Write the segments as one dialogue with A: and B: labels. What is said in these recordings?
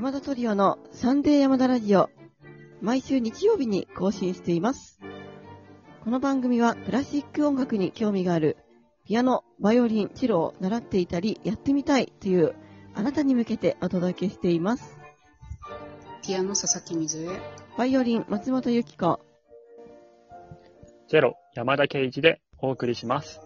A: 山田トリオのサンデー山田ラジオ、毎週日曜日に更新しています。この番組はクラシック音楽に興味がある、ピアノ、バイオリン、チェロを習っていたり、やってみたいという、あなたに向けてお届けしています。
B: ピアノ佐々木水江。
A: バイオリン、松本由紀子。
C: ゼロ、山田圭一でお送りします。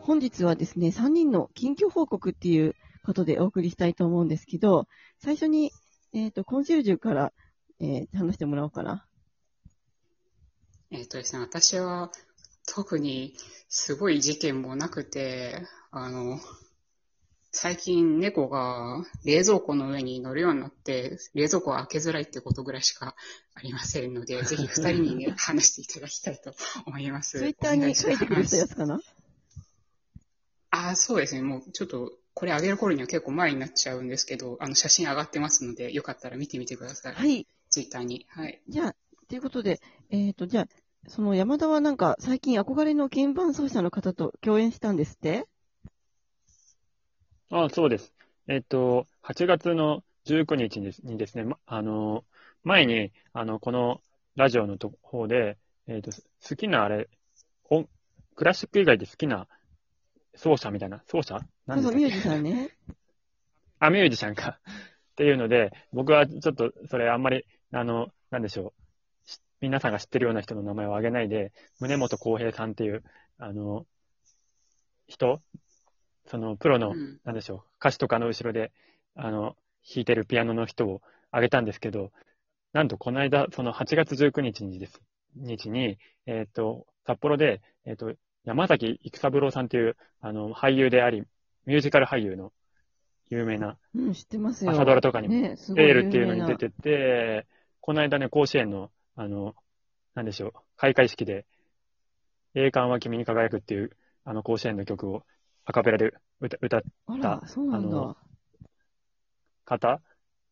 A: 本日はですね、3人の近況報告っていうことでお送りしたいと思うんですけど、最初に、えっ、と、コンシェルジュから、えー話してもらおうかな。
B: えっ、とですね、私は特にすごい事件もなくて、あの、最近猫が冷蔵庫の上に乗るようになって、冷蔵庫を開けづらいってことぐらいしかありませんので、ぜひ二人にね、話していただきたいと思います。
A: ツイッターに書いてくれたやつかな？
B: ああ、そうですね。もうちょっと、これ上げる頃には結構前になっちゃうんですけど、あの、写真上がってますので、よかったら見てみてください。
A: はい。
B: ツイッターに。はい。
A: じゃあ、ということで、えっ、と、じゃあ、その山田はなんか最近憧れの鍵盤奏者の方と共演したんですって？
C: あそうです。えっと、8月の19日にですね、まあの、前に、あの、このラジオのと方で、えっと、好きなあれ、音クラシック以外で好きな奏者みたいな、奏者？
A: そうそう、ミュージシャンね。
C: あ、ミュージシャンか。っていうので、僕はちょっとそれあんまり、あの、なんでしょう。し皆さんが知ってるような人の名前を挙げないで、宗本浩平さんっていう、あの、人、そのプロの、
B: うん
C: なんでしょう、歌詞とかの後ろで、あの、弾いてるピアノの人を挙げたんですけど、なんとこの間、その8月19日にです、日に、えっ、と、札幌で、えっ、と、山崎育三郎さんっていう、あの、俳優であり、ミュージカル俳優の有名な、
A: うん、知ってますよ。
C: 朝ドラとかにも
A: ね、
C: エールっていうのに出てて、この間ね、甲子園の、あの、なんでしょう、開会式で、栄冠は君に輝くっていう、あの、甲子園の曲をアカペラで歌歌っ
A: あら、そうなんだ
C: あの。方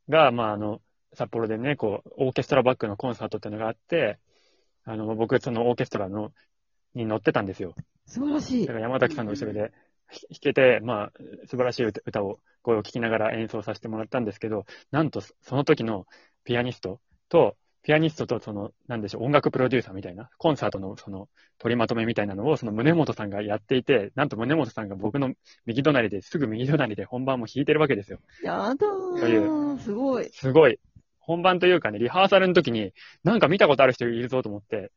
C: が、まあ、あの、札幌でね、こう、オーケストラバックのコンサートっていうのがあって、あの、僕、そのオーケストラの、に乗ってたんですよ。
A: 素晴らしい
C: だか。ら山崎さんの後ろでひ弾けて、まあ、素晴らしい歌歌を、声を聞きながら演奏させてもらったんですけど、なんと、その時のピアニストと、ピアニストとその、なんでしょう、音楽プロデューサーみたいな、コンサートのその、取りまとめみたいなのを、その宗本さんがやっていて、なんと宗本さんが僕の右隣で、すぐ右隣で本番も弾いてるわけですよ。
A: やだ
C: とい
A: ー。すごい。
C: すごい。本番というかね、リハーサルの時に、なんか見たことある人いるぞと思って、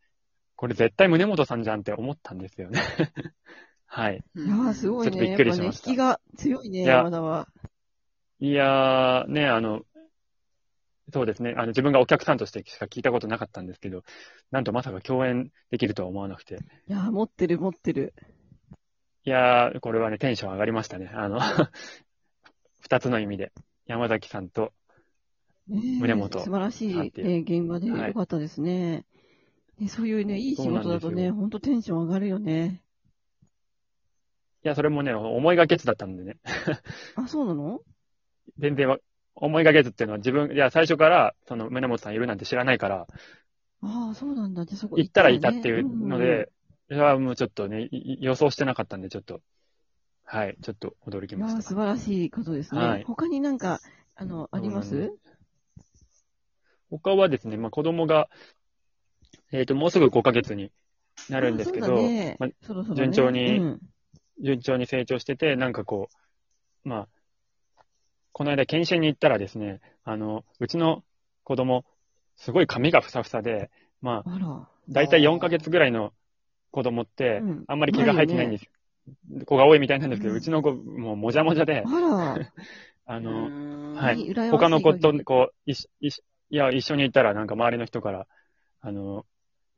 C: これ絶対宗本さんじゃんって思ったんですよね。はい。
A: いやー、すごいね。
C: ちょっとびっくりしました
A: ね、引きが強いね、山田は。
C: いやー、ね、あの、そうですね。あの、自分がお客さんとしてしか聞いたことなかったんですけど、なんとまさか共演できるとは思わなくて。
A: いやー、持ってる持ってる。
C: いやー、これはね、テンション上がりましたね。あの、二つの意味で。山崎さんと、
A: ねえ
C: 宗本
A: 素晴らしい、えー現場で
C: はい
A: よかったですね。ねそういうね、いい仕事だとね、ほんとテンション上がるよね。
C: いや、それもね、思いがけずだったんでね。
A: あ、そうなの？
C: 全然わ思いがけずっていうのは自分、いや、最初から、その、宗本さんいるなんて知らないから、
A: ああ、そうなんだ。じゃあそこ
C: 行ったらい
A: ね
C: たっていうので、いや、もうちょっとね、予想してなかったんで、ちょっと、はい、ちょっと驚きました。
A: 素晴らしいことですね。
C: はい
A: 他になんか、あの、あります
C: 他はですね、まあ子供が、えっ、と、もうすぐ5ヶ月になるんですけど、まあ
A: そろそろね。
C: 順調に
A: うん。
C: 順調に成長してて、なんかこう、まあ、この間研修に行ったらですね、あの、うちの子供、すごい髪がふさふさで、まあ、
A: あら。
C: だいたい4ヶ月ぐらいの子供って
A: うん、
C: あんまり毛が生えてないんです。子が多いみたいなんですけど、
A: うん。
C: うちの子、もうもじゃもじゃで、
A: あら。
C: あの、
B: の
C: はい。他の子とこう、いし、いし、いや、一緒に行ったら、なんか周りの人から、あの、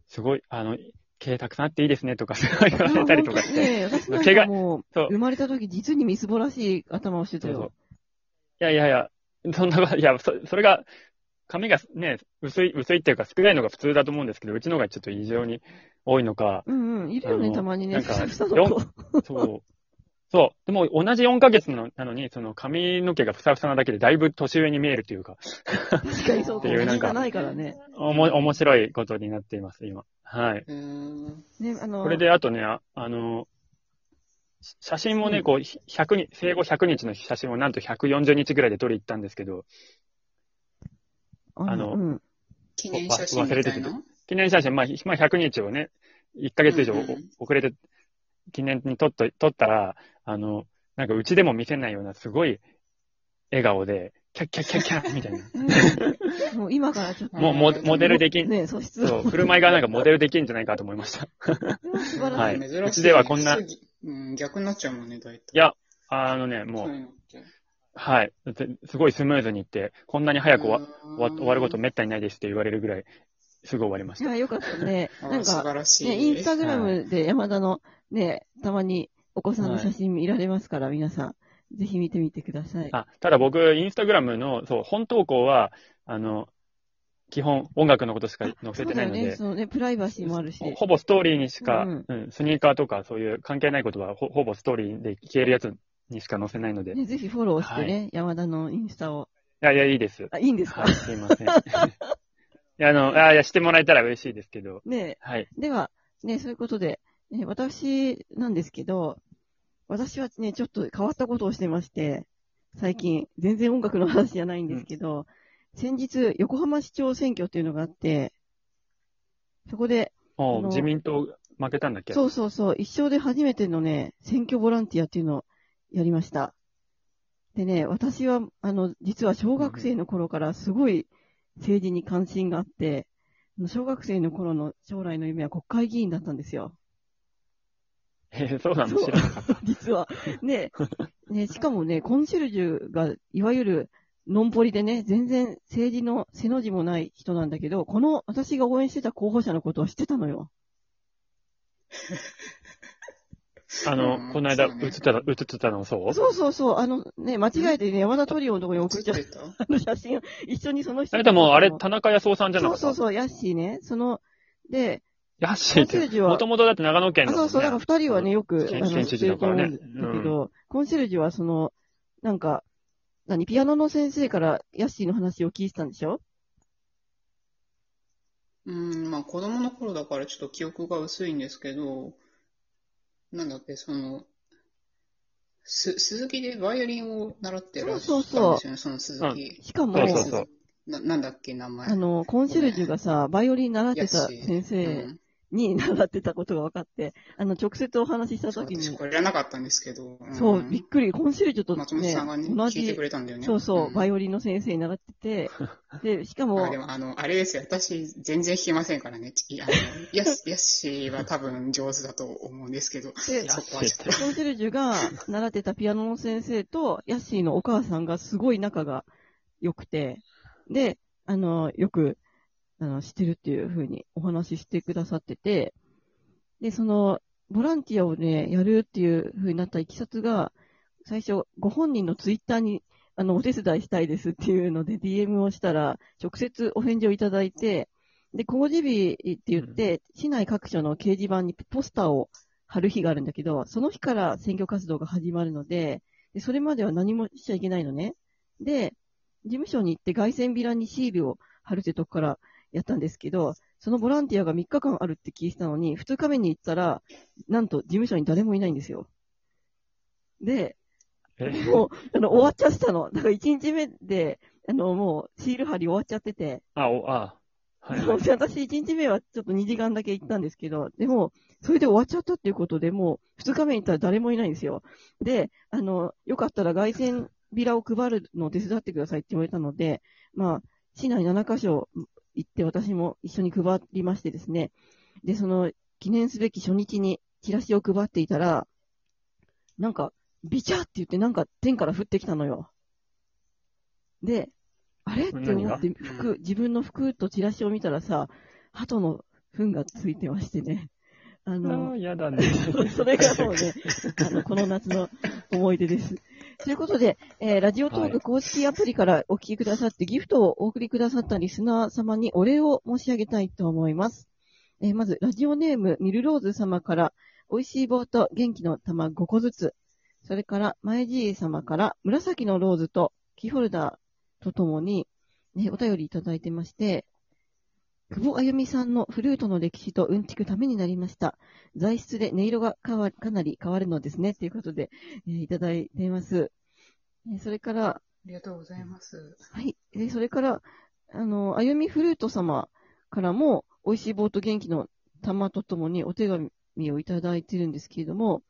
C: すごい、あの、毛たくさんあっていいですね、とか、すごい言われたりとかして、
A: ねえ私なんかもう、生まれた時実にみすぼらしい頭をしてた
C: そうそう
A: よ。
C: いやいやいや、そんないや、そそれが、髪がね、薄い、薄いっていうか少ないのが普通だと思うんですけど、うちのがちょっと異常に多いのか、
A: うんうん。いるよね、たまにね。
C: なんか そう。そう。でも同じ4ヶ月のなのに、その髪の毛がふさふさなだけでだいぶ年上に見えるというか、
A: 確かにそうか。
C: っていうなんか
A: ないからね。
C: おも、面白いことになっています、今。はい。
A: ね、あの、
C: これで、あとね、ああの、写真もね、
A: うん
C: こう、100日、生後100日の写真をなんと140日ぐらいで撮り行ったんですけど、
A: あ
C: あの
A: うん。
B: 記念写真
C: 忘れてて
B: な。
C: 記念写真、まあ、ひまあ、100日をね、1ヶ月以上
B: うんうん
C: 遅れて、記念に撮っと、撮ったら、あの、なんかうちでも見せないようなすごい笑顔で、キャッキャッキャッキャッみたいな。
A: もう今からちょっと。
C: もうモモデルできん、
A: ね、素質
C: そう、
A: を。
C: 振る舞いがなんかモデルできんじゃないかと思いました。
A: 素晴らしい。
C: はいうちではこんな
B: うん、逆になっちゃうもんね、大体。
C: いや、あのね、も
B: そう。
C: はい。ですごいスムーズにいって、こんなに早く終わ終わ終わること
B: め
C: めったにないですって言われるぐらい、すぐ終わりました。
A: いや、よかったね。なん
B: 素
A: か、
B: 晴らしい。
A: ね、インスタグラムで山田のね、たまにお子さんの写真見られますから、皆さん、ぜひ見てみてください。
C: あ、ただ僕、インスタグラムの、そう、本投稿は、あの、基本音楽のことしか載せてないので、
A: そうだよね、そうね、プライバシーもあるし。
C: ほぼストーリーにしか、
A: う
C: うんんスニーカーとかそういう関係ないことはほほぼストーリーで消えるやつにしか載せないので、い
A: ね、ぜひフォローしてね、山田のインスタを。
C: やいや、いいです。
A: あ、いいんですか、
C: はい、すいません。いや、あの、あいや、してもらえたら嬉しいですけど、
A: ね
C: はい。
A: では、ね、そういうことで、ね、私なんですけど、私はね、ちょっと変わったことをしてまして、最近、全然音楽の話じゃないんですけど、先日、横浜市長選挙っていうのがあって、そこで、あの
C: 自民党負けたんだっけ？
A: そうそうそう、一生で初めてのね、選挙ボランティアっていうのをやりました。でね、私は、あの、実は小学生の頃からすごい政治に関心があって、小学生の頃の将来の夢は国会議員だったんですよ。
C: え ーそうなの
A: そう
C: 知らなかった。
A: 実は。ね、ね、しかもね、コンシェルジュが、いわゆる、ノンポリでね、全然政治の背の字もない人なんだけど、この私が応援してた候補者のことは知ってたのよ。
C: あ
B: う
C: の、
B: ん
C: この間
B: そうね
C: 映ってた、映ってたのそう？
A: そうそうそう、あのね、間違えてね、山田トリオのところに送っちゃっ
B: 映ってた
A: あの写真を一緒にその人
C: あれでも、あれ、
A: そ
C: 田中康夫さんじゃなかった？
A: うそうそう、ヤッシーね。その、で、
C: ヤッシーって、
A: コンシェルジュは。
C: もともとだって長野県だもんね。
A: あそうそう、だから二人はね、よく、あの、
C: 県県知
A: 知ってると
C: 事だからね
A: 思うんだけど、コンシェルジュはその、なんか、何、ピアノの先生からヤッシーの話を聞いてたんでしょ？
B: うん、まあ子供の頃だからちょっと記憶が薄いんですけど、なんだっけ、その、す、鈴木でバイオリンを習ってらっしゃったんですよね、その鈴木。
A: しかも、
C: そうそうそう。
B: な、なんだっけ、名前。
A: あの、コンシェルジュがさ、バイオリン習ってた
B: ヤッシー。
A: 先生
B: うん
A: に 習ってたことが分かって、あの、直接お話しした時に、
B: 私これなかったんですけど。ん
A: そう、びっくり、コンシェルジュと
B: 松本
A: ね
B: さんがね、、
A: 同
B: 聞いて
A: じ
B: く、れたんだよね。
A: そうそう、バイ
B: オ
A: オリンの先生に習ってて、で、しかも
B: あ、で、も、あの、あれですよ。私、全然弾けませんからね。いあの、ヤ ッシーは多分上手だと思うんですけど、
A: で
B: そこはちょっと。
A: コンシェルジュが習ってたピアノの先生と、ヤッシーのお母さんがすごい仲が良くて、で、あの、よく、あの、知ってるっていうふうにお話ししてくださってて、で、その、ボランティアをね、やるっていうふうになったいきさつが、最初、ご本人のツイッターに、あの、お手伝いしたいですっていうので DM をしたら、直接お返事をいただいて、で、公示日って言って、市内各所の掲示板にポスターを貼る日があるんだけど、その日から選挙活動が始まるので、でそれまでは何もしちゃいけないのね。で、事務所に行って凱旋ビラにシールを貼るってとこからやったんですけど、そのボランティアが3日間あるって聞いてたのに、2日目に行ったら、なんと事務所に誰もいないんですよ。で、
C: え？
A: もう、あの、終わっちゃってたの。だから1日目で、あの、もう、シール貼り終わっちゃってて、
C: あ、お、あ、はい、はい。
A: 私1日目はちょっと2時間だけ行ったんですけど、でも、それで終わっちゃったっていうことで、もう2日目に行ったら誰もいないんですよ。で、あの、よかったら凱旋ビラを配るのを手伝ってくださいって言われたので、まあ、市内7カ所行って私も一緒に配りましてですね、で、その記念すべき初日にチラシを配っていたら、なんか、ビチャって言ってなんか天から降ってきたのよ。で、あれ？って思って服、自分の服とチラシを見たらさ、鳩の糞がついてましてね。あ
C: あ
A: の
C: ー、、やだね。
A: それがもうね、あの、この夏の思い出です。ということで、えーラジオトー
C: はい
A: ク公式アプリからお聞きくださって、ギフトをお送りくださったリスナー様にお礼を申し上げたいと思います。えーまず、ラジオネーム、ミルローズ様から、美味しい棒と元気の玉5個ずつ。それから、前じい様から、紫のローズとキーホルダーとともに、ね、お便りいただいてまして、久保あゆみさんのフルートの歴史とうんちくためになりました。材質で音色が変わかなり変わるのですね。ということで、えーいただいています。えーそれから、
B: ありがとうございます。
A: はい。で、それから、あの、あゆみフルート様からも、美味しい棒と元気の玉とともにお手紙をいただいてるんですけれども、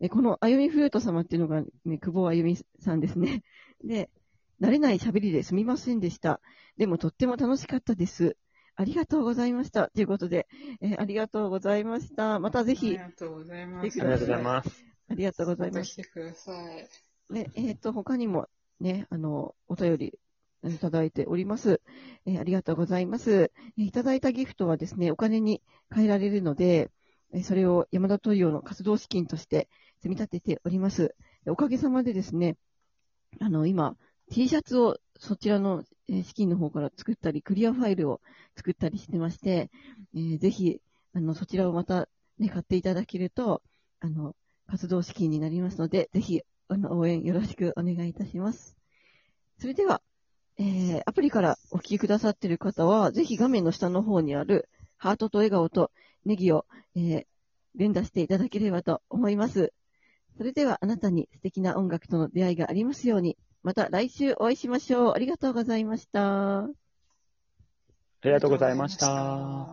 A: えこのあゆみフルート様っていうのが、ね、久保あゆみさんですね。で、慣れない喋りですみませんでした。でもとっても楽しかったです。ありがとうございました。ということで、えーありがとうございました。またぜ
B: あ
A: ひ
B: り、がとうございます。
C: ありがとうございます。
A: ありがとうございます。
B: てください。
A: で、えっ、と、他にもね、あの、お便りいただいております。えーありがとうございます。えーいただいたギフトはですね、お金に変えられるので、えーそれを山田トリオの活動資金として積み立てております。でおかげさまでですね、あの、今、T シャツをそちらの資金の方から作ったり、クリアファイルを作ったりしてまして、えーぜひ、あの、そちらをまたね、買っていただけると、あの、活動資金になりますので、ぜひ、あの、応援よろしくお願いいたします。それでは、えー、アプリからお聞きくださっている方は、ぜひ画面の下の方にある、ハートと笑顔とネギを、えー、連打していただければと思います。それでは、あなたに素敵な音楽との出会いがありますように、また来週お会いしましょう。ありがとうございました。
C: ありがとうございました。